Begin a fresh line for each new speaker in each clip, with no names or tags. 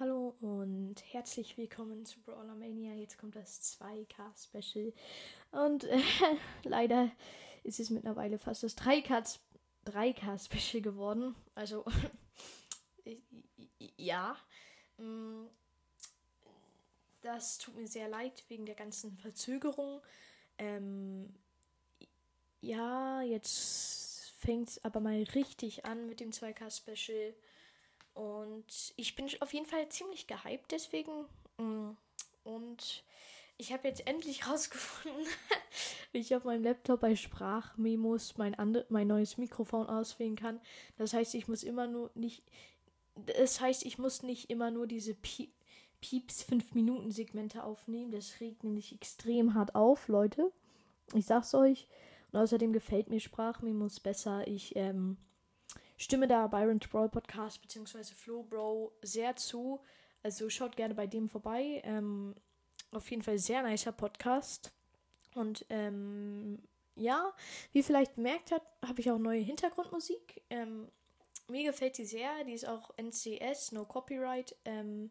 Hallo und herzlich willkommen zu Brawler Mania. Jetzt kommt das 2K-Special. Und äh, leider ist es mittlerweile fast das 3K-Special geworden. Also, ja. Mm, das tut mir sehr leid wegen der ganzen Verzögerung. Ähm, ja, jetzt fängt es aber mal richtig an mit dem 2K-Special. Und ich bin auf jeden Fall ziemlich gehypt deswegen. Mm, und ich habe jetzt endlich rausgefunden, wie ich auf meinem Laptop bei Sprachmemos mein, mein neues Mikrofon auswählen kann. Das heißt, ich muss immer nur nicht. Das heißt, ich muss nicht immer nur diese Pie Pieps 5-Minuten-Segmente aufnehmen. Das regt nämlich extrem hart auf, Leute. Ich sag's euch. Und außerdem gefällt mir Sprachmemos besser. Ich ähm, stimme da Byron's Brawl Podcast bzw. Flo Bro sehr zu. Also schaut gerne bei dem vorbei. Ähm, auf jeden Fall sehr nicer Podcast. Und ähm, ja, wie vielleicht bemerkt habt, habe ich auch neue Hintergrundmusik. Ähm, mir gefällt die sehr. Die ist auch NCS, No Copyright. Ähm,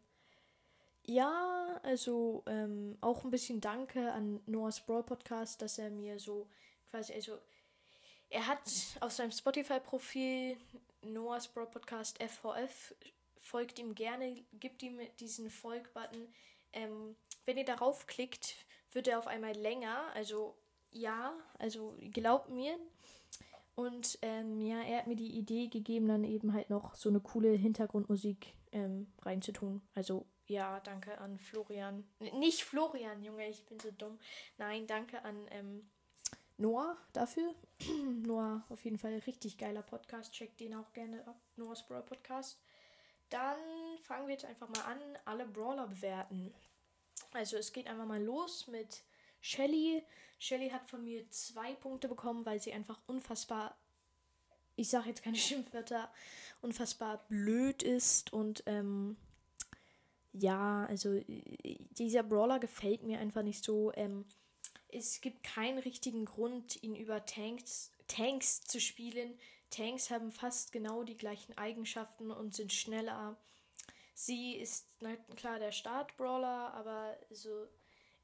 ja, also ähm, auch ein bisschen Danke an Noah's Brawl Podcast, dass er mir so quasi, also er hat auf seinem Spotify-Profil Noah's Bro Podcast FVF. Folgt ihm gerne, gibt ihm diesen Folg-Button. Ähm, wenn ihr darauf klickt, wird er auf einmal länger. Also ja, also glaubt mir. Und ähm, ja, er hat mir die Idee gegeben, dann eben halt noch so eine coole Hintergrundmusik ähm, reinzutun. Also ja, danke an Florian. Nicht Florian, Junge, ich bin so dumm. Nein, danke an ähm, Noah dafür. Noah, auf jeden Fall richtig geiler Podcast. Checkt den auch gerne ab. Noah's Brawl Podcast. Dann fangen wir jetzt einfach mal an, alle Brawler bewerten. Also es geht einfach mal los mit Shelly. Shelly hat von mir zwei Punkte bekommen, weil sie einfach unfassbar, ich sage jetzt keine Schimpfwörter, unfassbar blöd ist und ähm, ja, also dieser Brawler gefällt mir einfach nicht so. Ähm, es gibt keinen richtigen Grund, ihn über Tanks, Tanks zu spielen. Tanks haben fast genau die gleichen Eigenschaften und sind schneller. Sie ist, na klar, der Start-Brawler, aber so,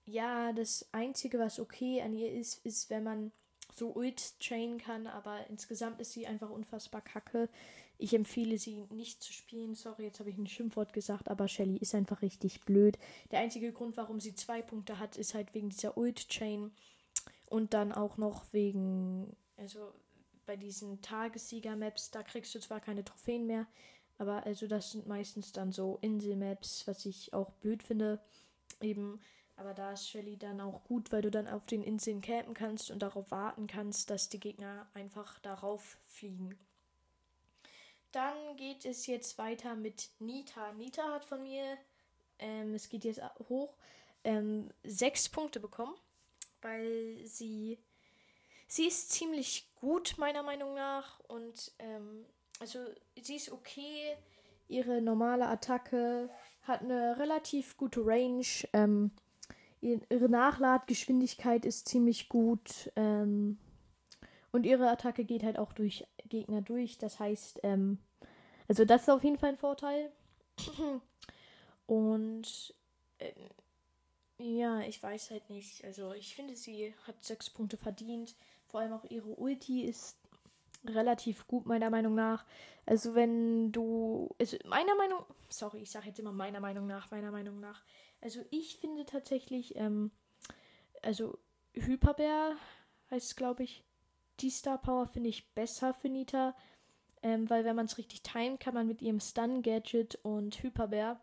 ja, das Einzige, was okay an ihr ist, ist, wenn man so Ult trainen kann, aber insgesamt ist sie einfach unfassbar kacke. Ich empfehle sie nicht zu spielen. Sorry, jetzt habe ich ein Schimpfwort gesagt, aber Shelly ist einfach richtig blöd. Der einzige Grund, warum sie zwei Punkte hat, ist halt wegen dieser Ult-Chain. Und dann auch noch wegen, also bei diesen Tagessieger-Maps, da kriegst du zwar keine Trophäen mehr, aber also das sind meistens dann so Insel-Maps, was ich auch blöd finde. Eben, aber da ist Shelly dann auch gut, weil du dann auf den Inseln campen kannst und darauf warten kannst, dass die Gegner einfach darauf fliegen. Dann geht es jetzt weiter mit Nita. Nita hat von mir, ähm, es geht jetzt hoch, ähm, sechs Punkte bekommen, weil sie, sie ist ziemlich gut meiner Meinung nach und ähm, also sie ist okay. Ihre normale Attacke hat eine relativ gute Range. Ähm, ihre Nachladgeschwindigkeit ist ziemlich gut. Ähm, und ihre Attacke geht halt auch durch Gegner durch. Das heißt, ähm, also das ist auf jeden Fall ein Vorteil. Und äh, ja, ich weiß halt nicht. Also ich finde, sie hat sechs Punkte verdient. Vor allem auch ihre Ulti ist relativ gut, meiner Meinung nach. Also wenn du. Also meiner Meinung. Sorry, ich sage jetzt immer meiner Meinung nach, meiner Meinung nach. Also ich finde tatsächlich, ähm, also Hyperbär heißt es, glaube ich, die Star Power finde ich besser für Nita, ähm, weil wenn man es richtig timet, kann man mit ihrem Stun-Gadget und Hyperbär,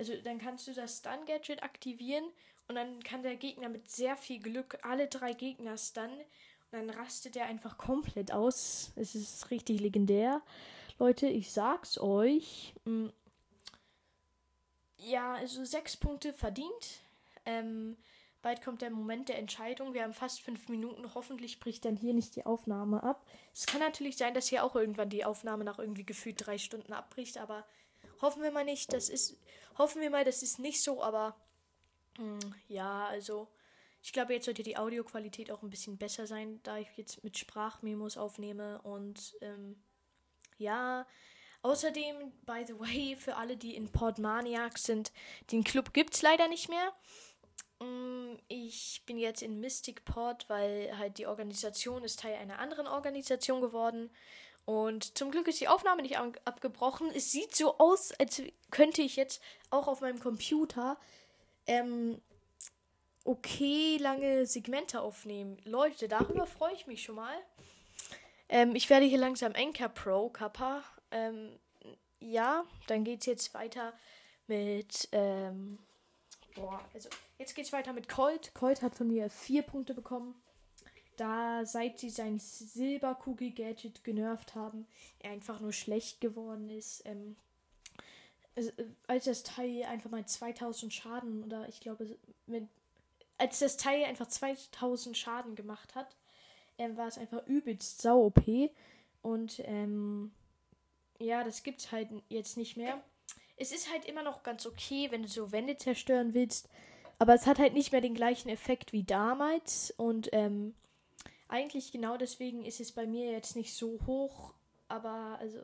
also dann kannst du das Stun-Gadget aktivieren und dann kann der Gegner mit sehr viel Glück alle drei Gegner stunnen und dann rastet er einfach komplett aus. Es ist richtig legendär. Leute, ich sag's euch. Mh, mm, ja, also sechs Punkte verdient. Ähm, Bald kommt der Moment der Entscheidung. Wir haben fast fünf Minuten. Hoffentlich bricht dann hier nicht die Aufnahme ab. Es kann natürlich sein, dass hier auch irgendwann die Aufnahme nach irgendwie gefühlt drei Stunden abbricht, aber hoffen wir mal nicht. Das ist, hoffen wir mal, das ist nicht so, aber mh, hm, ja, also ich glaube, jetzt sollte die Audioqualität auch ein bisschen besser sein, da ich jetzt mit Sprachmemos aufnehme und ähm, ja, Außerdem, by the way, für alle, die in Port Maniac sind, den Club gibt es leider nicht mehr. Mm, ich bin jetzt in Mystic Port, weil halt die Organisation ist Teil einer anderen Organisation geworden. Und zum Glück ist die Aufnahme nicht abgebrochen. Es sieht so aus, als könnte ich jetzt auch auf meinem Computer ähm, okay lange Segmente aufnehmen. Leute, darüber freue ich mich schon mal. Ähm, ich werde hier langsam Anchor Pro Kappa. Ähm, ja, dann geht es jetzt weiter mit. Ähm, boah, also jetzt geht es weiter mit Colt. Colt hat von mir vier Punkte bekommen. Da, seit sie sein Silberkugel-Gadget genervt haben, er einfach nur schlecht geworden ist. Ähm, also, als das Teil einfach mal 2000 Schaden oder ich glaube, mit, als das Teil einfach 2000 Schaden gemacht hat, ähm, war es einfach übelst sau OP. Und ähm, ja, das gibt's halt jetzt nicht mehr. Es ist halt immer noch ganz okay, wenn du so Wände zerstören willst. Aber es hat halt nicht mehr den gleichen Effekt wie damals. Und ähm, eigentlich genau deswegen ist es bei mir jetzt nicht so hoch. Aber also,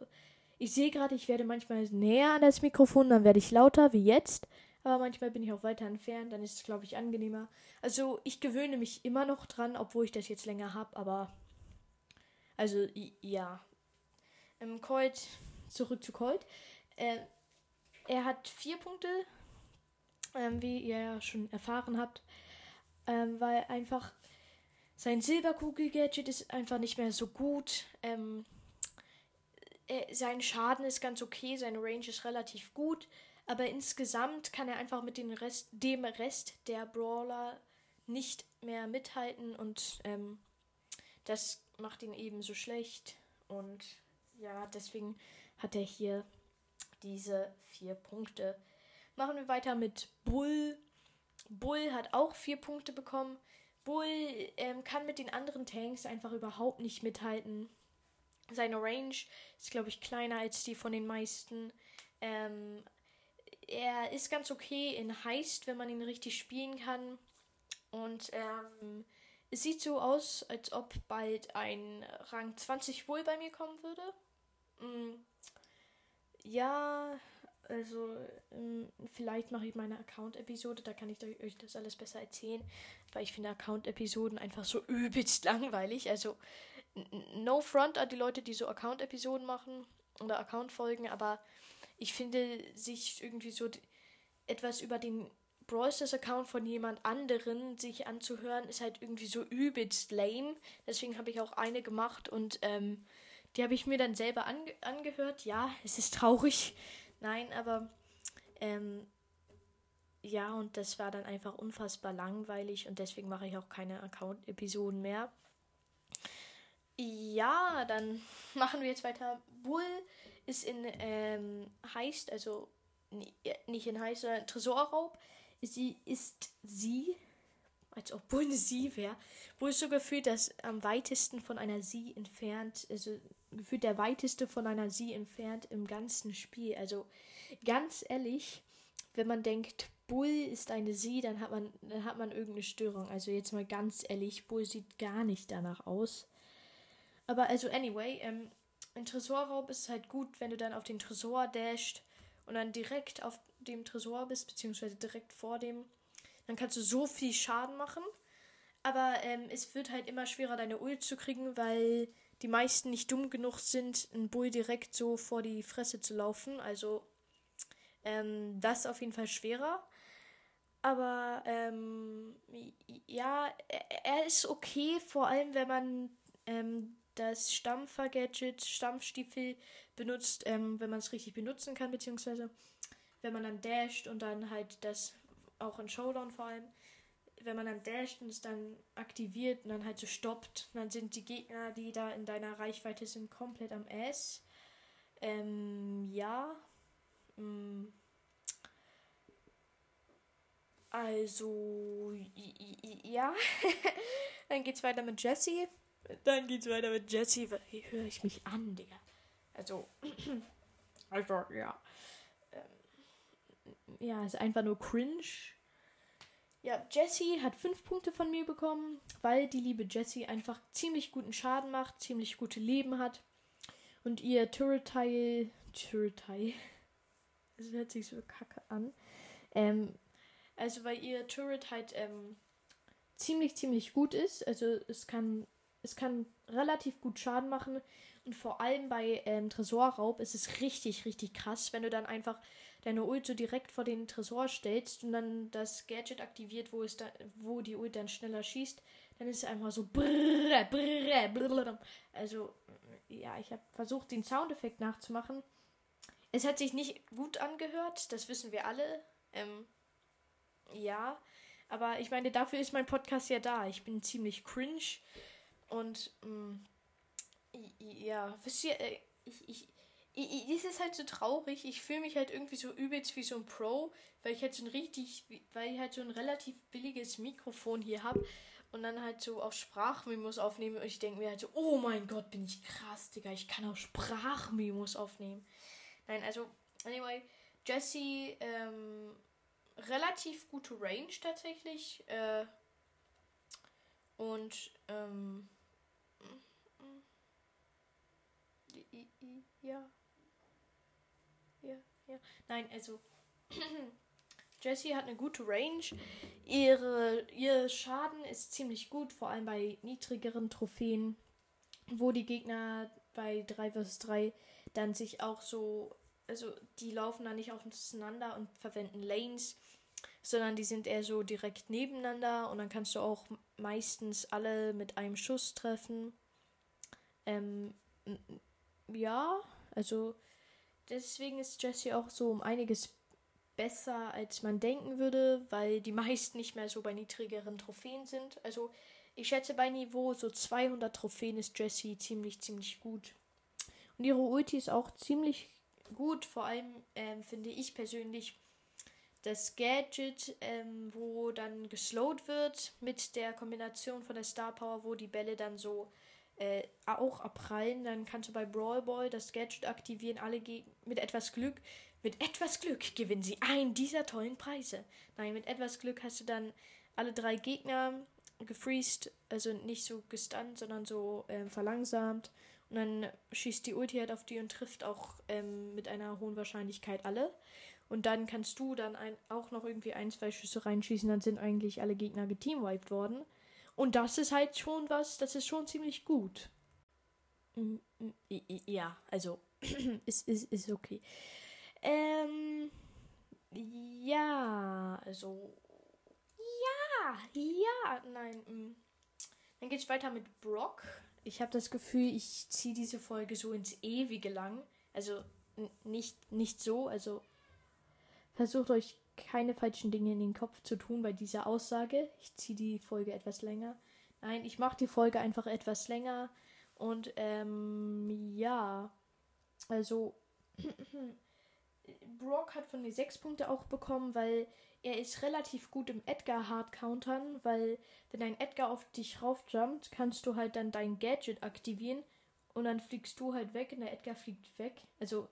ich sehe gerade, ich werde manchmal näher an das Mikrofon, dann werde ich lauter wie jetzt. Aber manchmal bin ich auch weiter entfernt, dann ist es, glaube ich, angenehmer. Also ich gewöhne mich immer noch dran, obwohl ich das jetzt länger habe, aber. Also, ja. Ähm, Colt, zurück zu Colt. Äh, er hat vier Punkte, ähm, wie ihr ja schon erfahren habt, ähm, weil einfach sein Silberkugel-Gadget ist einfach nicht mehr so gut. Ähm, äh, sein Schaden ist ganz okay, seine Range ist relativ gut, aber insgesamt kann er einfach mit Rest, dem Rest der Brawler nicht mehr mithalten und ähm, das macht ihn eben so schlecht. Und ja, deswegen hat er hier diese vier Punkte. Machen wir weiter mit Bull. Bull hat auch vier Punkte bekommen. Bull ähm, kann mit den anderen Tanks einfach überhaupt nicht mithalten. Seine Range ist, glaube ich, kleiner als die von den meisten. Ähm, er ist ganz okay in Heist, wenn man ihn richtig spielen kann. Und ähm, es sieht so aus, als ob bald ein Rang 20 wohl bei mir kommen würde. Mm, ja, also ähm, vielleicht mache ich meine Account-Episode, da kann ich euch das alles besser erzählen. Weil ich finde Account-Episoden einfach so übelst langweilig. Also no front an die Leute, die so Account-Episoden machen oder Account-Folgen, aber ich finde, sich irgendwie so etwas über den Brawl Account von jemand anderen sich anzuhören, ist halt irgendwie so übelst lame. Deswegen habe ich auch eine gemacht und ähm, die habe ich mir dann selber ange angehört. Ja, es ist traurig. Nein, aber ähm, ja, und das war dann einfach unfassbar langweilig und deswegen mache ich auch keine Account-Episoden mehr. Ja, dann machen wir jetzt weiter. Bull ist in ähm, Heist, also nicht in Heist, sondern Tresorraub. Sie ist sie, als ob Bull eine sie wäre, wo es so gefühlt, dass am weitesten von einer sie entfernt, also gefühlt der weiteste von einer sie entfernt im ganzen Spiel. Also ganz ehrlich, wenn man denkt, Bull ist eine sie, dann hat man, dann hat man irgendeine Störung. Also jetzt mal ganz ehrlich, Bull sieht gar nicht danach aus. Aber also anyway, ähm, ein Tresorraub ist halt gut, wenn du dann auf den Tresor dasht und dann direkt auf dem Tresor bist, beziehungsweise direkt vor dem. Dann kannst du so viel Schaden machen. Aber ähm, es wird halt immer schwerer, deine Ult zu kriegen, weil die meisten nicht dumm genug sind, einen Bull direkt so vor die Fresse zu laufen. Also ähm, das ist auf jeden Fall schwerer. Aber ähm, ja, er, ist okay, vor allem wenn man ähm, das Stampfer-Gadget, Stampfstiefel benutzt, ähm, wenn man es richtig benutzen kann, beziehungsweise wenn man dann dasht und dann halt das auch in Showdown vor allem, wenn man dann dasht und es dann aktiviert und dann halt so stoppt, dann sind die Gegner, die da in deiner Reichweite sind, komplett am S. Ähm, ja. Mm. Also, ja. dann geht's weiter mit Jesse. Dann geht's weiter mit Jesse. Wie höre ich mich an, Digga? Also, also, ja. Ja, ist einfach nur cringe. Ja, Jessie hat fünf Punkte von mir bekommen, weil die liebe Jessie einfach ziemlich guten Schaden macht, ziemlich gute Leben hat und ihr Turret-Teil Turretai. Das hört sich so kacke an. Ähm, also weil ihr Turret halt ähm, ziemlich, ziemlich gut ist. Also es kann, es kann relativ gut Schaden machen. Und vor allem bei ähm, Tresorraub ist es richtig, richtig krass, wenn du dann einfach deine Ult so direkt vor den Tresor stellst und dann das Gadget aktiviert, wo es da, wo die Ult dann schneller schießt, dann ist es einfach so brrr, brrr, brrr. Also ja, ich habe versucht, den Soundeffekt nachzumachen. Es hat sich nicht gut angehört, das wissen wir alle. Ähm, ja, aber ich meine, dafür ist mein Podcast ja da. Ich bin ziemlich cringe und mh, mm, ja, wisst ihr, äh, ich, ich, ich, es ist halt so traurig. Ich fühle mich halt irgendwie so übelst wie so ein Pro, weil ich halt so ein richtig, weil ich halt so ein relativ billiges Mikrofon hier habe und dann halt so auf Sprachmemos aufnehme und ich denke mir halt so, oh mein Gott, bin ich krass, Digga, ich kann auch Sprachmemos aufnehmen. Nein, also, anyway, Jesse, ähm, relativ gute Range tatsächlich. Äh, und, ähm, ja. Ja, ja. Nein, also, Jessie hat eine gute Range. Ihre, ihr Schaden ist ziemlich gut, vor allem bei niedrigeren Trophäen, wo die Gegner bei 3 vs 3 dann sich auch so, also die laufen da nicht auseinander und verwenden Lanes, sondern die sind eher so direkt nebeneinander und dann kannst du auch meistens alle mit einem Schuss treffen. Ähm, ja, also deswegen ist Jesse auch so um einiges besser, als man denken würde, weil die meisten nicht mehr so bei niedrigeren Trophäen sind. Also ich schätze bei Niveau so 200 Trophäen ist Jessie ziemlich, ziemlich gut. Und ihre Ulti ist auch ziemlich gut, vor allem ähm, finde ich persönlich das Gadget, ähm, wo dann geslowt wird mit der Kombination von der Star Power, wo die Bälle dann so äh, auch abprallen. Dann kannst du bei Brawl Ball das Gadget aktivieren. Alle mit etwas Glück mit etwas Glück gewinnen sie einen dieser tollen Preise. Nein, mit etwas Glück hast du dann alle drei Gegner gefreezed, also nicht so gestunt, sondern so ähm, verlangsamt. Und dann schießt die Ulti halt auf die und trifft auch ähm, mit einer hohen Wahrscheinlichkeit alle. Und dann kannst du dann ein, auch noch irgendwie ein, zwei Schüsse reinschießen, dann sind eigentlich alle Gegner geteamwiped worden. Und das ist halt schon was, das ist schon ziemlich gut. Mm, mm, ja, also ist, ist, ist okay. Ähm, ja, also. Ja, ja, nein. Mm. Dann geht's weiter mit Brock. Ich habe das Gefühl, ich ziehe diese Folge so ins Ewige lang. Also nicht, nicht so, also versucht euch keine falschen Dinge in den Kopf zu tun bei dieser Aussage. Ich ziehe die Folge etwas länger. Nein, ich mache die Folge einfach etwas länger. Und ähm, ja, also Brock hat von mir 6 Punkte auch bekommen, weil er ist relativ gut im Edgar Hard countern, weil wenn ein Edgar auf dich raufjumpt, kannst du halt dann dein Gadget aktivieren und dann fliegst du halt weg und der Edgar fliegt weg. Also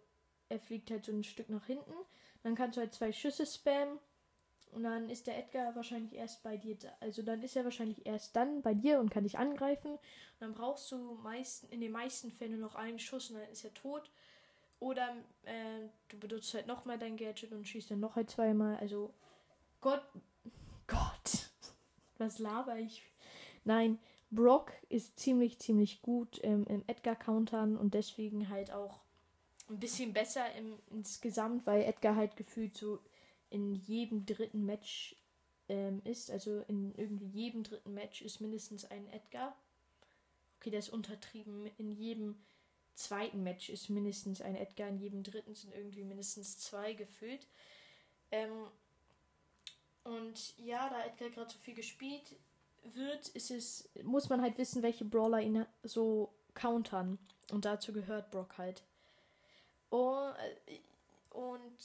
er fliegt halt so ein Stück nach hinten. Dann kannst du halt zwei Schüsse spammen und dann ist der Edgar wahrscheinlich erst bei dir. Da. Also dann ist er wahrscheinlich erst dann bei dir und kann dich angreifen. Und dann brauchst du meist, in den meisten Fällen noch einen Schuss und dann ist er tot. Oder äh, du benutzt halt nochmal dein Gadget und schießt dann noch halt zweimal. Also, Gott, Gott, was laber ich? Nein, Brock ist ziemlich, ziemlich gut ähm, im Edgar-Countern und deswegen halt auch ein bisschen besser im, insgesamt, weil Edgar halt gefühlt so in jedem dritten Match ähm, ist. Also in irgendwie jedem dritten Match ist mindestens ein Edgar. Okay, der ist untertrieben. In jedem zweiten Match ist mindestens ein Edgar, in jedem dritten sind irgendwie mindestens zwei gefüllt. Ähm, und ja, da Edgar gerade so viel gespielt wird, ist es, muss man halt wissen, welche Brawler ihn so countern. Und dazu gehört Brock halt. Oh, äh, und,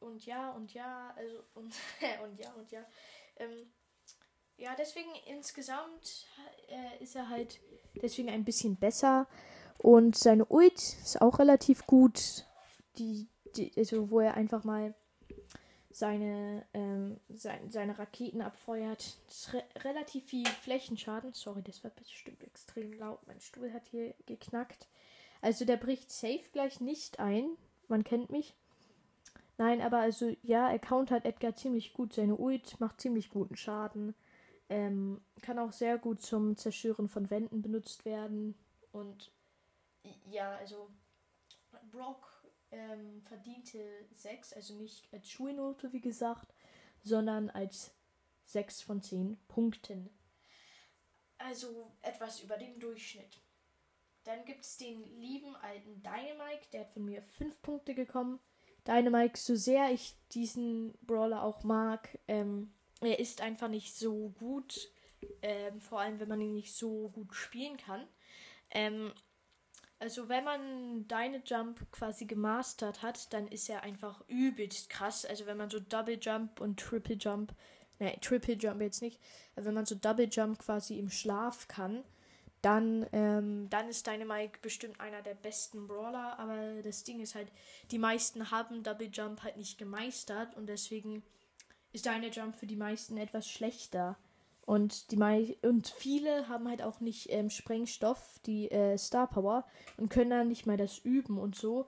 und ja, und ja, also, und, und ja, und ja. Ähm, ja, deswegen insgesamt äh, ist er halt deswegen ein bisschen besser. Und seine Ult ist auch relativ gut. Die, die, also wo er einfach mal seine, ähm, sein, seine Raketen abfeuert. Re relativ viel Flächenschaden. Sorry, das war bestimmt extrem laut. Mein Stuhl hat hier geknackt. Also der bricht safe gleich nicht ein, man kennt mich. Nein, aber also ja, er countert Edgar ziemlich gut. Seine Ult macht ziemlich guten Schaden. Ähm, kann auch sehr gut zum Zerstören von Wänden benutzt werden. Und ja, also Brock ähm, verdiente 6, also nicht als Schulnote, wie gesagt, sondern als 6 von 10 Punkten. Also etwas über dem Durchschnitt. Dann gibt es den lieben alten Dynamike, der hat von mir 5 Punkte gekommen. Dynamike, so sehr ich diesen Brawler auch mag, ähm, er ist einfach nicht so gut. Ähm, vor allem, wenn man ihn nicht so gut spielen kann. Ähm, also, wenn man deine Jump quasi gemastert hat, dann ist er einfach übelst krass. Also, wenn man so Double Jump und Triple Jump, ne, Triple Jump jetzt nicht, wenn man so Double Jump quasi im Schlaf kann, dann, ähm, dann ist Dynamite bestimmt einer der besten Brawler. Aber das Ding ist halt, die meisten haben Double Jump halt nicht gemeistert und deswegen ist deine Jump für die meisten etwas schlechter. Und die mei und viele haben halt auch nicht ähm, Sprengstoff, die äh, Star Power und können dann nicht mal das üben und so.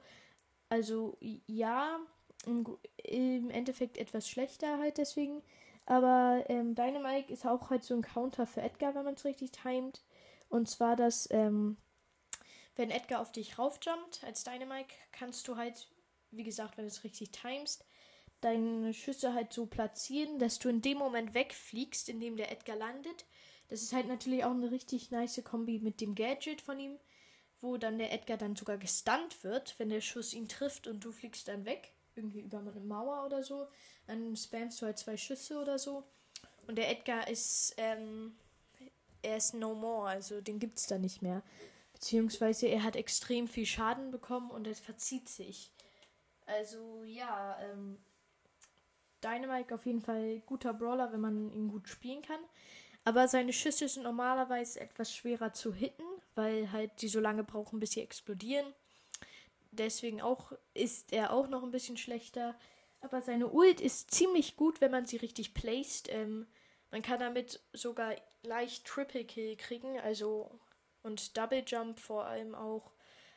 Also ja, im, im Endeffekt etwas schlechter halt deswegen. Aber ähm, Dynamite ist auch halt so ein Counter für Edgar, wenn man es richtig timet. Und zwar, dass ähm, wenn Edgar auf dich raufjumpt als Dynamite, kannst du halt, wie gesagt, wenn du es richtig timest, deine Schüsse halt so platzieren, dass du in dem Moment wegfliegst, in dem der Edgar landet. Das ist halt natürlich auch eine richtig nice Kombi mit dem Gadget von ihm, wo dann der Edgar dann sogar gestunt wird, wenn der Schuss ihn trifft und du fliegst dann weg, irgendwie über eine Mauer oder so. Dann spammst du halt zwei Schüsse oder so. Und der Edgar ist, ähm, er ist no more, also den gibt's da nicht mehr. Beziehungsweise er hat extrem viel Schaden bekommen und es verzieht sich. Also ja, ähm, Dynamite auf jeden Fall guter Brawler, wenn man ihn gut spielen kann. Aber seine Schüsse sind normalerweise etwas schwerer zu hitten, weil halt die so lange brauchen, bis sie explodieren. Deswegen auch ist er auch noch ein bisschen schlechter. Aber seine Ult ist ziemlich gut, wenn man sie richtig placed. Ähm, man kann damit sogar leicht Triple Kill kriegen, also und Double Jump vor allem auch.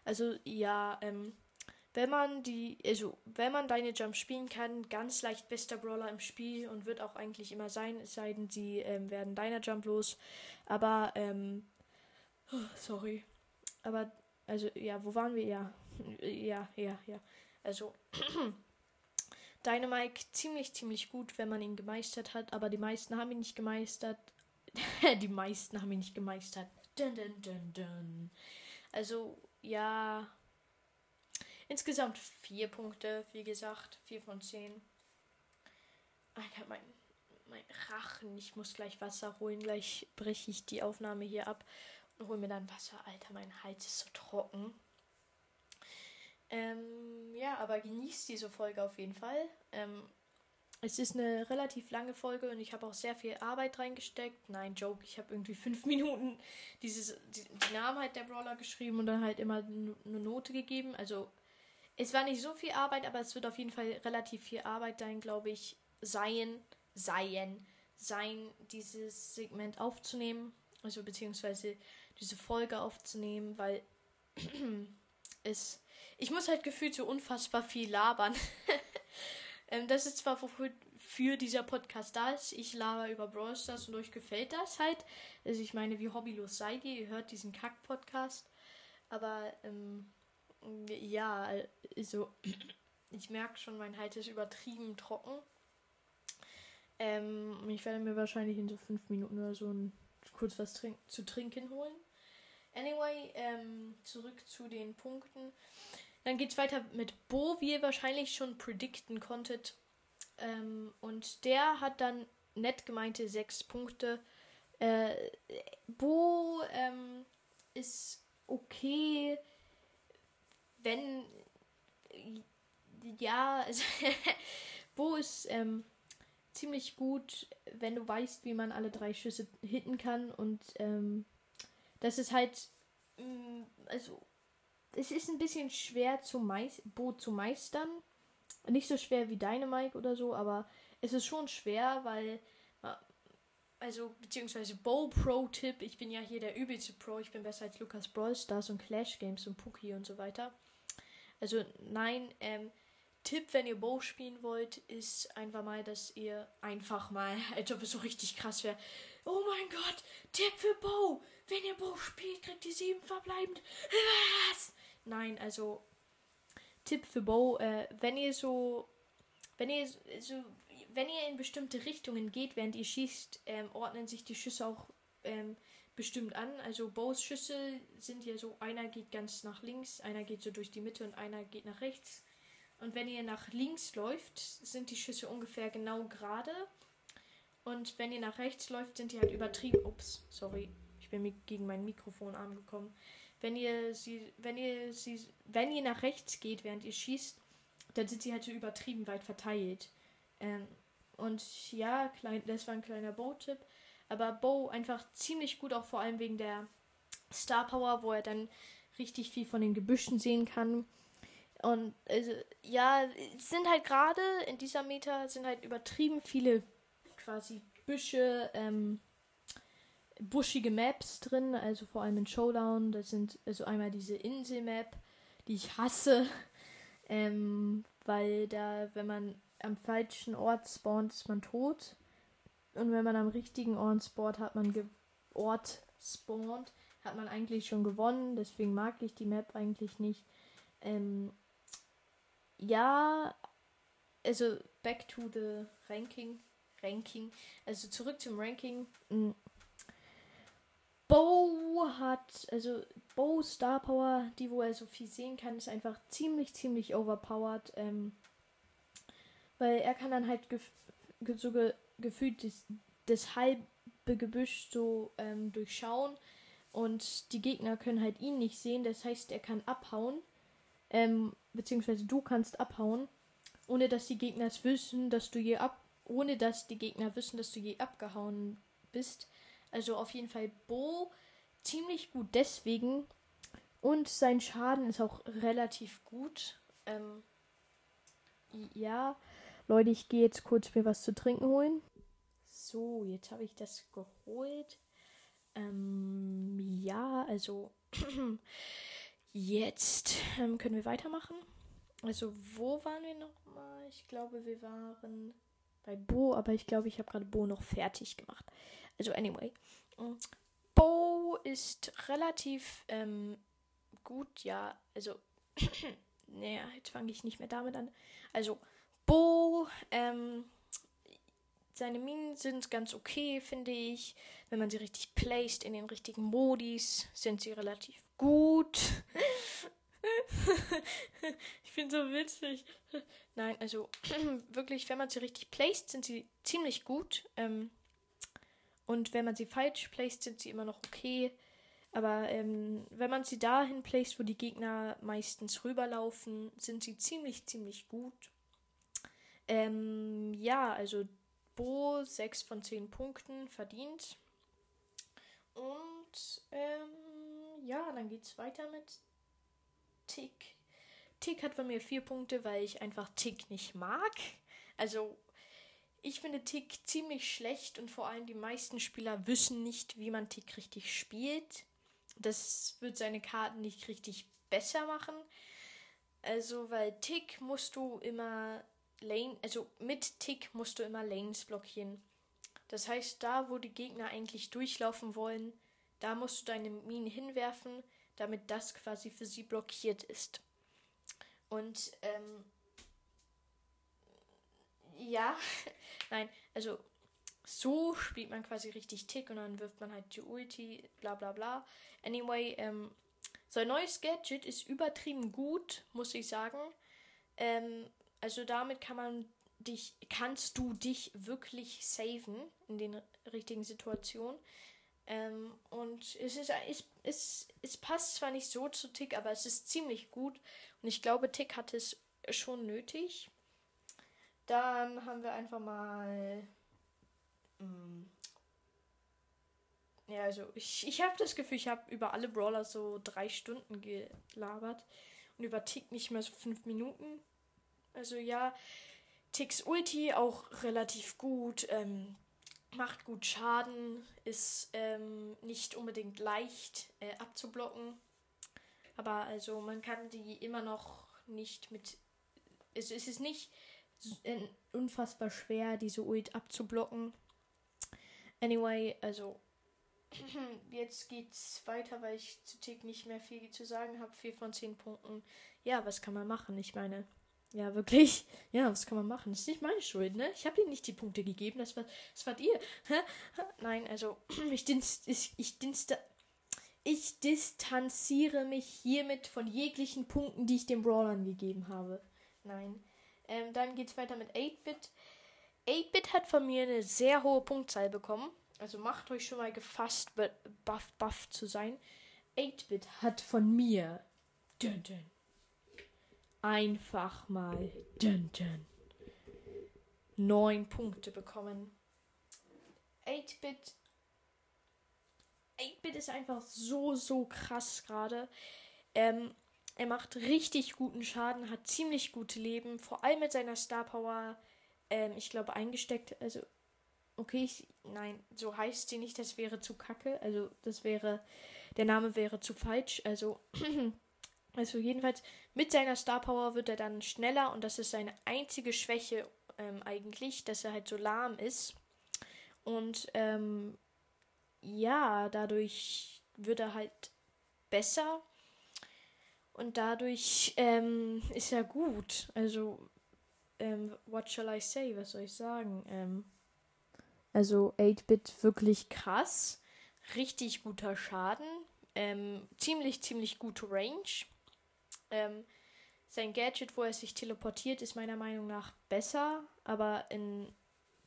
Also ja, ähm, wenn man die, also wenn man deine Jump spielen kann, ganz leicht bester Brawler im Spiel und wird auch eigentlich immer sein, es sei denn, sie ähm, werden deiner Jump los. Aber, ähm, oh, sorry. Aber, also, ja, wo waren wir? Ja, ja, ja, ja. Also, Dynamike ziemlich, ziemlich gut, wenn man ihn gemeistert hat, aber die meisten haben ihn nicht gemeistert. die meisten haben ihn nicht gemeistert. Dun, dun, dun, dun. Also, ja, Insgesamt vier Punkte, wie gesagt, vier von zehn. Alter, mein, mein Rachen. Ich muss gleich Wasser holen. Gleich breche ich die Aufnahme hier ab und hole mir dann Wasser. Alter, mein Hals ist so trocken. Ähm, ja, aber genießt diese Folge auf jeden Fall. Ähm, es ist eine relativ lange Folge und ich habe auch sehr viel Arbeit reingesteckt. Nein, Joke, ich habe irgendwie fünf Minuten dieses, die, die Namen halt der Brawler geschrieben und dann halt immer eine Note gegeben. Also es war nicht so viel Arbeit, aber es wird auf jeden Fall relativ viel Arbeit sein, glaube ich, sein, sein, sein, dieses Segment aufzunehmen. Also beziehungsweise diese Folge aufzunehmen, weil es. Ich muss halt gefühlt so unfassbar viel labern. ähm, das ist zwar wofür für dieser Podcast da ist. Ich laber über Brawl Stars und euch gefällt das halt. Also ich meine, wie hobbylos seid ihr? Ihr hört diesen Kack-Podcast. Aber ähm, ja, also ich merke schon, mein Hals ist übertrieben trocken. Ähm, ich werde mir wahrscheinlich in so fünf Minuten oder so ein, kurz was trink zu trinken holen. Anyway, ähm, zurück zu den Punkten. Dann geht es weiter mit Bo, wie ihr wahrscheinlich schon predikten konntet. Ähm, und der hat dann nett gemeinte sechs Punkte. Äh, Bo ähm, ist okay wenn ja, also, Bo ist ähm, ziemlich gut, wenn du weißt, wie man alle drei Schüsse hitten kann und ähm, das ist halt, mh, mm, also es ist ein bisschen schwer zu meist Bo zu meistern. Nicht so schwer wie Dynamite oder so, aber es ist schon schwer, weil also beziehungsweise Bow Pro Tipp, ich bin ja hier der übelste Pro, ich bin besser als Lukas Brawl Stars und Clash Games und Pookie und so weiter. Also nein, ähm, Tipp, wenn ihr Bow spielen wollt, ist einfach mal, dass ihr einfach mal, als ob es so richtig krass wäre. Oh mein Gott, Tipp für Bow. Wenn ihr Bow spielt, kriegt ihr sieben verbleibend. Was? Nein, also Tipp für Bow, äh, wenn ihr so, wenn ihr so, wenn ihr in bestimmte Richtungen geht, während ihr schießt, ähm, ordnen sich die Schüsse auch ähm, bestimmt an. Also Bows Schüsse sind ja so, einer geht ganz nach links, einer geht so durch die Mitte und einer geht nach rechts. Und wenn ihr nach links läuft, sind die Schüsse ungefähr genau gerade. Und wenn ihr nach rechts läuft, sind die halt übertrieben. Ups, sorry. Ich bin gegen mein Mikrofon angekommen. Wenn ihr sie, wenn ihr sie, wenn ihr nach rechts geht, während ihr schießt, dann sind sie halt so übertrieben weit verteilt. Ähm, und ja, klein, das war ein kleiner Bow-Tipp. Aber Bow einfach ziemlich gut, auch vor allem wegen der Star Power, wo er dann richtig viel von den Gebüschen sehen kann. Und also, ja, es sind halt gerade in dieser Meta sind halt übertrieben viele quasi Büsche, ähm, buschige Maps drin, also vor allem in Showdown. Das sind also einmal diese Insel-Map, die ich hasse, ähm, weil da, wenn man am falschen Ort spawnt, ist man tot. Und wenn man am richtigen Ort spawnt, hat man Ort spawnt, hat man eigentlich schon gewonnen. Deswegen mag ich die Map eigentlich nicht. Ähm, ja, also back to the ranking. Ranking. Also zurück zum Ranking. Bo hat, also Bo Star Power, die wo er so viel sehen kann, ist einfach ziemlich, ziemlich overpowered. Ähm, weil er kann dann halt gef so ge gefühlt das, das halbe Gebüsch so ähm, durchschauen und die Gegner können halt ihn nicht sehen. Das heißt, er kann abhauen. Ähm, beziehungsweise du kannst abhauen, ohne dass die Gegner es wissen, dass du je ab, ohne dass die Gegner wissen, dass du je abgehauen bist. Also auf jeden Fall Bo ziemlich gut deswegen. Und sein Schaden ist auch relativ gut. Ähm, ja, Leute, ich gehe jetzt kurz mir was zu trinken holen. So, jetzt habe ich das geholt. Ähm, ja, also Jetzt ähm, können wir weitermachen. Also, wo waren wir nochmal? Ich glaube, wir waren bei Bo, aber ich glaube, ich habe gerade Bo noch fertig gemacht. Also, anyway. Mm, Bo ist relativ ähm, gut, ja. Also, naja, jetzt fange ich nicht mehr damit an. Also, Bo, ähm, seine Minen sind ganz okay, finde ich. Wenn man sie richtig placed in den richtigen Modis, sind sie relativ gut. ich bin so witzig. Nein, also wirklich, wenn man sie richtig placed, sind sie ziemlich gut. Ähm, und wenn man sie falsch placed, sind sie immer noch okay. Aber ähm, wenn man sie dahin placed, wo die Gegner meistens rüberlaufen, sind sie ziemlich, ziemlich gut. Ähm, ja, also Bo 6 von 10 Punkten verdient. Und ähm, ja, dann geht's weiter mit Tick. Tick hat von mir vier Punkte, weil ich einfach Tick nicht mag. Also, ich finde Tick ziemlich schlecht und vor allem die meisten Spieler wissen nicht, wie man Tick richtig spielt. Das wird seine Karten nicht richtig besser machen. Also, weil Tick musst du immer Lane, also mit Tick musst du immer Lanes blockieren. Das heißt, da, wo die Gegner eigentlich durchlaufen wollen, da musst du deine Minen hinwerfen, damit das quasi für sie blockiert ist. Und ähm, ja, nein, also so spielt man quasi richtig Tick und dann wirft man halt die Ulti, bla bla bla. Anyway, ähm, sein neues Gadget ist übertrieben gut, muss ich sagen. Ähm, also damit kann man dich, kannst du dich wirklich saven in den richtigen Situationen. Ähm, und es ist, es, es, es passt zwar nicht so zu Tick, aber es ist ziemlich gut. Und ich glaube, Tick hat es schon nötig. Dann haben wir einfach mal. Mm, ja, also ich, ich habe das Gefühl, ich habe über alle Brawler so drei Stunden gelabert. Und über Tick nicht mehr so fünf Minuten. Also ja, Ticks Ulti auch relativ gut. Ähm, macht gut Schaden, ist ähm, nicht unbedingt leicht äh, abzublocken. Aber also man kann die immer noch nicht mit. Also es ist nicht unfassbar schwer, diese Ult abzublocken. Anyway, also jetzt geht's weiter, weil ich zu Tick nicht mehr viel zu sagen habe. 4 von 10 Punkten. Ja, was kann man machen? Ich meine, ja, wirklich. Ja, was kann man machen? Das ist nicht meine Schuld, ne? Ich habe ihnen nicht die Punkte gegeben. Das war, das wart ihr. Nein, also, ich, dinst, ich, ich, dinst, ich distanziere mich hiermit von jeglichen Punkten, die ich den Brawlern gegeben habe. Nein. Ähm, dann geht's weiter mit 8-Bit. 8-Bit hat von mir eine sehr hohe Punktzahl bekommen. Also macht euch schon mal gefasst, buff, buff zu sein. 8-Bit hat von mir dun, dun, einfach mal dun, dun, 9 Punkte bekommen. 8-Bit 8-Bit ist einfach so, so krass gerade. Ähm, er macht richtig guten Schaden, hat ziemlich gute Leben, vor allem mit seiner Star Power, ähm, ich glaube, eingesteckt. Also Okay, ich, nein, so heißt sie nicht, das wäre zu kacke. Also, das wäre, der Name wäre zu falsch. Also, also jedenfalls mit seiner Star Power wird er dann schneller und das ist seine einzige Schwäche ähm, eigentlich, dass er halt so lahm ist. Und ähm, ja, dadurch wird er halt besser und dadurch ähm, ist er gut. Also, ähm, what shall I say? Was soll ich sagen? Ähm, also 8-Bit wirklich krass. Richtig guter Schaden. Ähm, ziemlich, ziemlich gute Range. Ähm, sein Gadget, wo er sich teleportiert, ist meiner Meinung nach besser. Aber in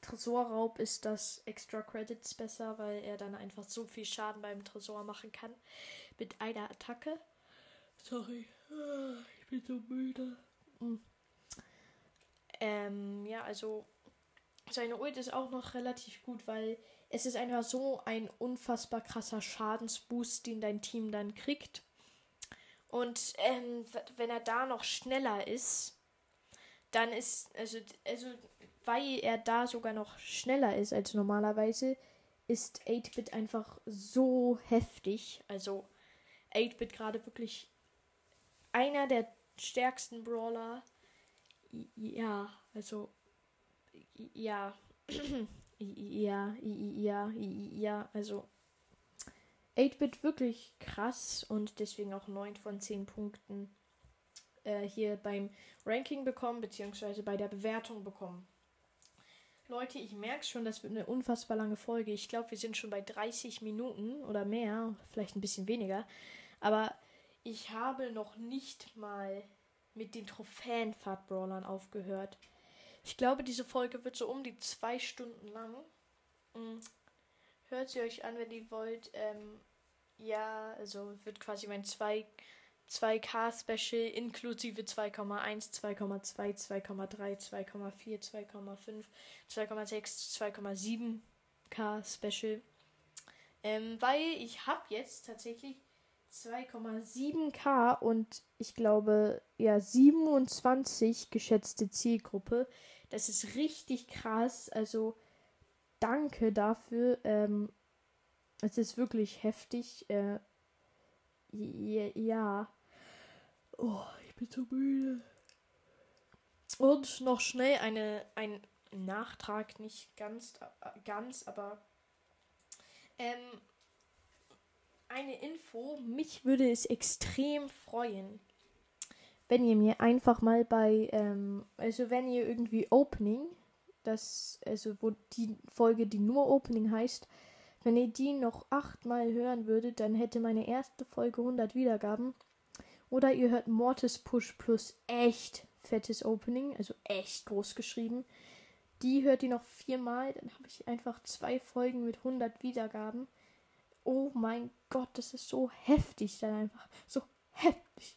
Tresorraub ist das Extra Credits besser, weil er dann einfach so viel Schaden beim Tresor machen kann. Mit einer Attacke. Sorry, ich bin so müde. Hm. Ähm, ja, also seine Ult ist auch noch relativ gut, weil es ist einfach so ein unfassbar krasser Schadensboost, den dein Team dann kriegt. Und ähm, wenn er da noch schneller ist, dann ist, also, also, weil er da sogar noch schneller ist als normalerweise, ist 8-Bit einfach so heftig. Also 8-Bit gerade wirklich einer der stärksten Brawler. Ja, also ja. ja, ja, ja, also 8-Bit wirklich krass und deswegen auch 9 von 10 Punkten äh, hier beim Ranking bekommen, beziehungsweise bei der Bewertung bekommen. Leute, ich merke schon, das wird eine unfassbar lange Folge. Ich glaube, wir sind schon bei 30 Minuten oder mehr, vielleicht ein bisschen weniger. Aber ich habe noch nicht mal mit den Trophäenfahrt-Brawlern aufgehört. Ich glaube, diese Folge wird so um die zwei Stunden lang. Mhm. Hört sie euch an, wenn ihr wollt. Ähm, ja, also wird quasi mein 2, 2K-Special inklusive 2,1, 2,2, 2,3, 2,4, 2,5, 2,6, 2,7K Special. Ähm, weil ich habe jetzt tatsächlich 2,7k und ich glaube ja 27 geschätzte Zielgruppe. Das ist richtig krass. Also danke dafür. Ähm, es ist wirklich heftig. Äh, ja. Oh, ich bin so müde. Und noch schnell eine, ein Nachtrag, nicht ganz, äh, ganz, aber ähm, eine Info. Mich würde es extrem freuen, wenn ihr mir einfach mal bei, ähm, also wenn ihr irgendwie Opening, das, also wo die Folge, die nur Opening heißt, wenn ihr die noch achtmal hören würdet, dann hätte meine erste Folge 100 Wiedergaben. Oder ihr hört Mortis Push plus echt fettes Opening, also echt groß geschrieben. Die hört ihr noch viermal, dann habe ich einfach zwei Folgen mit 100 Wiedergaben. Oh mein Gott, das ist so heftig dann einfach. So heftig.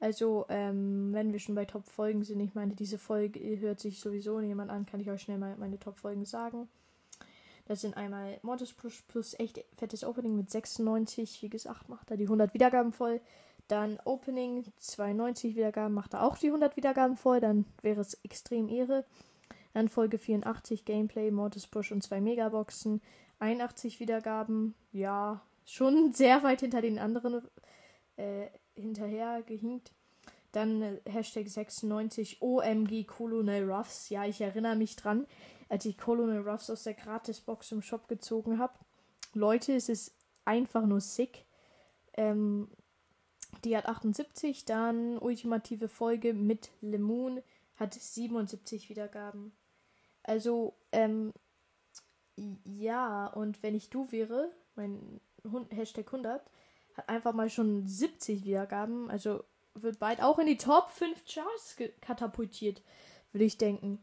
Also, ähm, wenn wir schon bei Top-Folgen sind, ich meine, diese Folge hört sich sowieso niemand an, kann ich euch schnell mal meine Top-Folgen sagen. Das sind einmal Mortis Plus plus echt fettes Opening mit 96, wie gesagt, macht er die 100 Wiedergaben voll. Dann Opening 92 Wiedergaben, macht er auch die 100 Wiedergaben voll, dann wäre es extrem Ehre. Dann Folge 84 Gameplay, Mortis Push und zwei Megaboxen. 81 Wiedergaben, ja, schon sehr weit hinter den anderen äh, hinterher gehinkt. Dann äh, Hashtag 96 OMG Colonel Ruffs. Ja, ich erinnere mich dran, als ich Colonel Ruffs aus der Gratisbox im Shop gezogen habe. Leute, es ist einfach nur sick. Ähm, die hat 78, dann ultimative Folge mit Lemon hat 77 Wiedergaben. Also, ähm, ja, und wenn ich du wäre, mein Hashtag 100, hat einfach mal schon 70 Wiedergaben. Also wird bald auch in die Top 5 Charts katapultiert, würde ich denken.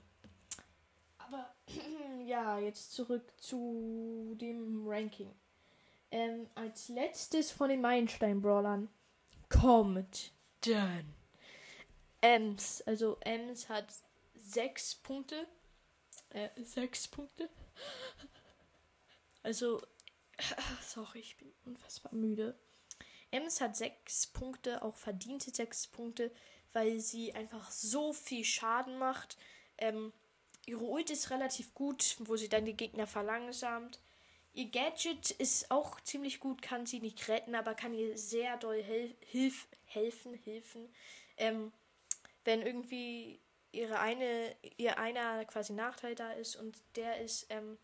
Aber ja, jetzt zurück zu dem Ranking. Ähm, als letztes von den Meilenstein-Brawlern kommt dann Ems. Also Ems hat 6 Punkte. Äh, 6 Punkte. Also, sorry, ich bin unfassbar müde. Ems hat 6 Punkte, auch verdiente 6 Punkte, weil sie einfach so viel Schaden macht. Ähm, ihre Ult ist relativ gut, wo sie dann die Gegner verlangsamt. Ihr Gadget ist auch ziemlich gut, kann sie nicht retten, aber kann ihr sehr doll hel hilf helfen, helfen. Ähm, wenn irgendwie ihre eine, ihr einer quasi Nachteil da ist und der ist, ähm,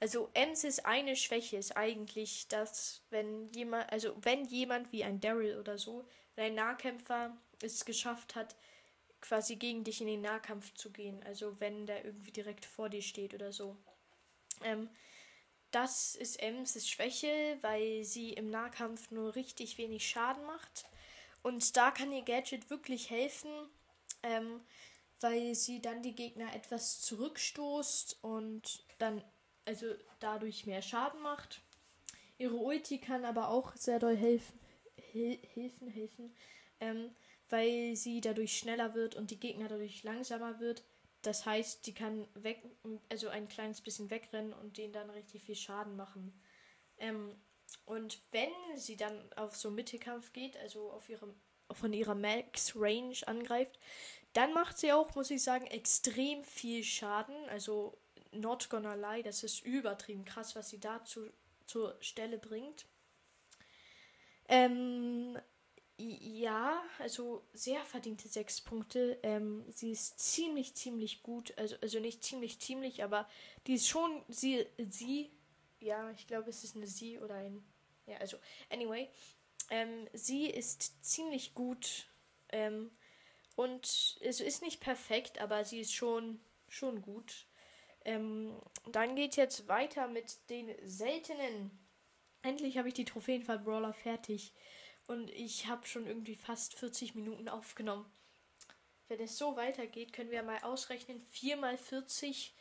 also Ems eine Schwäche ist eigentlich, dass wenn jemand, also wenn jemand wie ein Daryl oder so, ein Nahkämpfer es geschafft hat, quasi gegen dich in den Nahkampf zu gehen, also wenn der irgendwie direkt vor dir steht oder so. Ähm, das ist Ems Schwäche, weil sie im Nahkampf nur richtig wenig Schaden macht. Und da kann ihr Gadget wirklich helfen, ähm, weil sie dann die Gegner etwas zurückstoßt und dann also dadurch mehr Schaden macht. Ihre Ulti kann aber auch sehr doll helfen, hil helfen, helfen, ähm, weil sie dadurch schneller wird und die Gegner dadurch langsamer wird. Das heißt, die kann weg, also ein kleines bisschen wegrennen und denen dann richtig viel Schaden machen. Ähm, und wenn sie dann auf so Mittelkampf geht, also auf ihrem, von ihrer Max Range angreift, dann macht sie auch, muss ich sagen, extrem viel Schaden. Also not gonna lie, das ist übertrieben krass, was sie dazu zur Stelle bringt. Ähm, ja, also sehr verdiente sechs Punkte. Ähm, sie ist ziemlich, ziemlich gut. Also, also nicht ziemlich, ziemlich, aber die ist schon sie, sie. Ja, ich glaube, es ist eine sie oder ein. Ja, also, anyway. Ähm, sie ist ziemlich gut. Ähm, und es ist nicht perfekt, aber sie ist schon, schon gut. Ähm, dann geht jetzt weiter mit den seltenen. Endlich habe ich die Trophäenfall Brawler fertig. Und ich habe schon irgendwie fast 40 Minuten aufgenommen. Wenn es so weitergeht, können wir mal ausrechnen. 4 mal 40,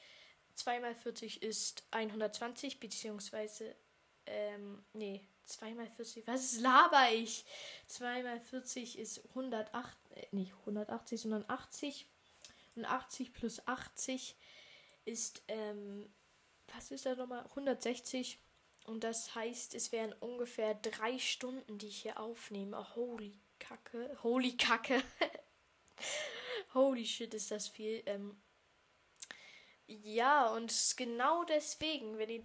2 mal 40 ist 120, beziehungsweise, ähm, nee, 2 mal 40, was laber ich? 2 mal 40 ist 108, äh, nicht 180, sondern 80. Und 80 plus 80 ist, ähm, was ist da nochmal? 160. Und das heißt, es wären ungefähr drei Stunden, die ich hier aufnehme. holy Kacke. Holy Kacke. holy shit, ist das viel. Ähm, ja, und genau deswegen, wenn ich,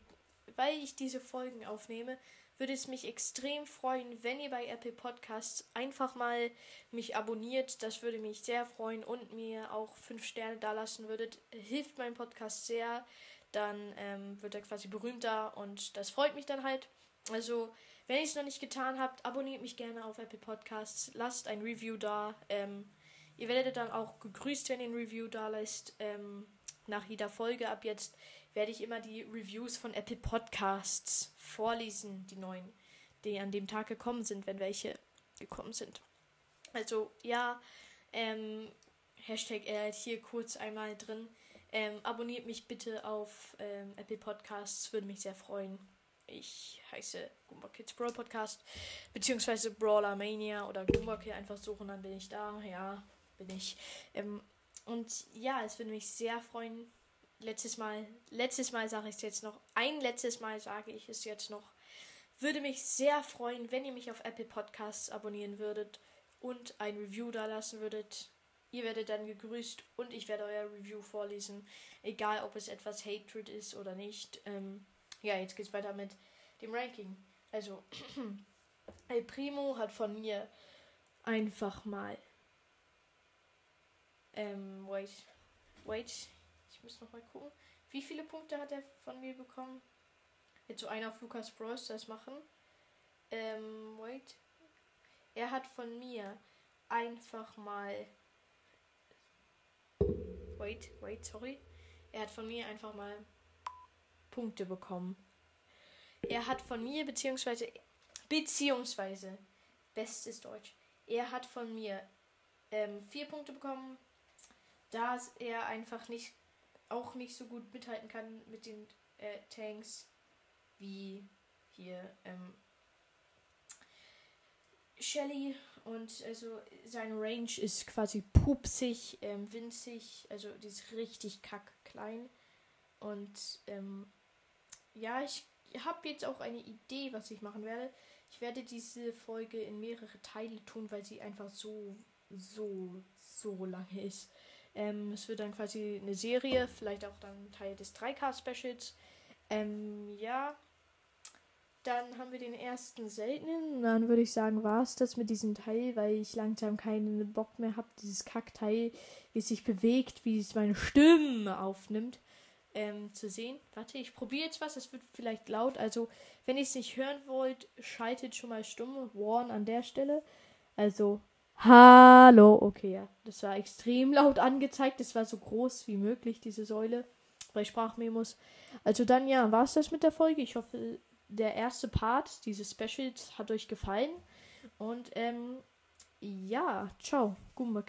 weil ich diese Folgen aufnehme, würde es mich extrem freuen, wenn ihr bei Apple Podcasts einfach mal mich abonniert. Das würde mich sehr freuen und mir auch fünf Sterne da lassen würdet. Hilft meinem Podcast sehr dann ähm, wird er quasi berühmter und das freut mich dann halt. Also, wenn ihr es noch nicht getan habt, abonniert mich gerne auf Apple Podcasts, lasst ein Review da. Ähm, ihr werdet dann auch gegrüßt, wenn ihr ein Review da lässt. Ähm, nach jeder Folge ab jetzt werde ich immer die Reviews von Apple Podcasts vorlesen, die neuen, die an dem Tag gekommen sind, wenn welche gekommen sind. Also ja, ähm, Hashtag äh, hier kurz einmal drin. Ähm, abonniert mich bitte auf ähm, Apple Podcasts, würde mich sehr freuen. Ich heiße Goomba Kids Brawl Podcast, beziehungsweise Brawler Mania oder Goomba Kid einfach suchen, dann bin ich da. Ja, bin ich. Ähm, und ja, es würde mich sehr freuen. Letztes Mal, letztes Mal sage ich es jetzt noch. Ein letztes Mal sage ich es jetzt noch. Würde mich sehr freuen, wenn ihr mich auf Apple Podcasts abonnieren würdet und ein Review da lassen würdet. Ihr werdet dann gegrüßt und ich werde euer Review vorlesen. Egal, ob es etwas Hatred ist oder nicht. Ähm, ja, jetzt geht's weiter mit dem Ranking. Also, El Primo hat von mir einfach mal Ähm, wait. Wait. Ich muss noch mal gucken. Wie viele Punkte hat er von mir bekommen? Jetzt so einer auf Lukas Bros. das machen. Ähm, wait. Er hat von mir einfach mal. Wait, wait, sorry. Er hat von mir einfach mal Punkte bekommen. Er hat von mir, beziehungsweise, beziehungsweise, bestes Deutsch. Er hat von mir ähm, vier Punkte bekommen, da er einfach nicht, auch nicht so gut mithalten kann mit den äh, Tanks wie hier ähm, Shelly und also seine Range ist quasi pupsig, ähm, winzig, also die ist richtig kack klein. Und ähm, ja, ich habe jetzt auch eine Idee, was ich machen werde. Ich werde diese Folge in mehrere Teile tun, weil sie einfach so, so, so lange ist. Ähm, es wird dann quasi eine Serie, vielleicht auch dann Teil des 3K-Specials. Ähm, ja, dann haben wir den ersten seltenen. Dann würde ich sagen, war es das mit diesem Teil, weil ich langsam keinen Bock mehr habe, dieses Kackteil, wie es sich bewegt, wie es meine Stimme aufnimmt, ähm, zu sehen. Warte, ich probiere jetzt was. Es wird vielleicht laut. Also, wenn ihr es nicht hören wollt, schaltet schon mal stumm. Warn an der Stelle. Also, hallo. Okay, ja. Das war extrem laut angezeigt. Das war so groß wie möglich, diese Säule. Bei Sprachmemos. Also dann ja, war es das mit der Folge. Ich hoffe, der erste Part dieses Specials hat euch gefallen. Und ähm, ja, ciao, Goomba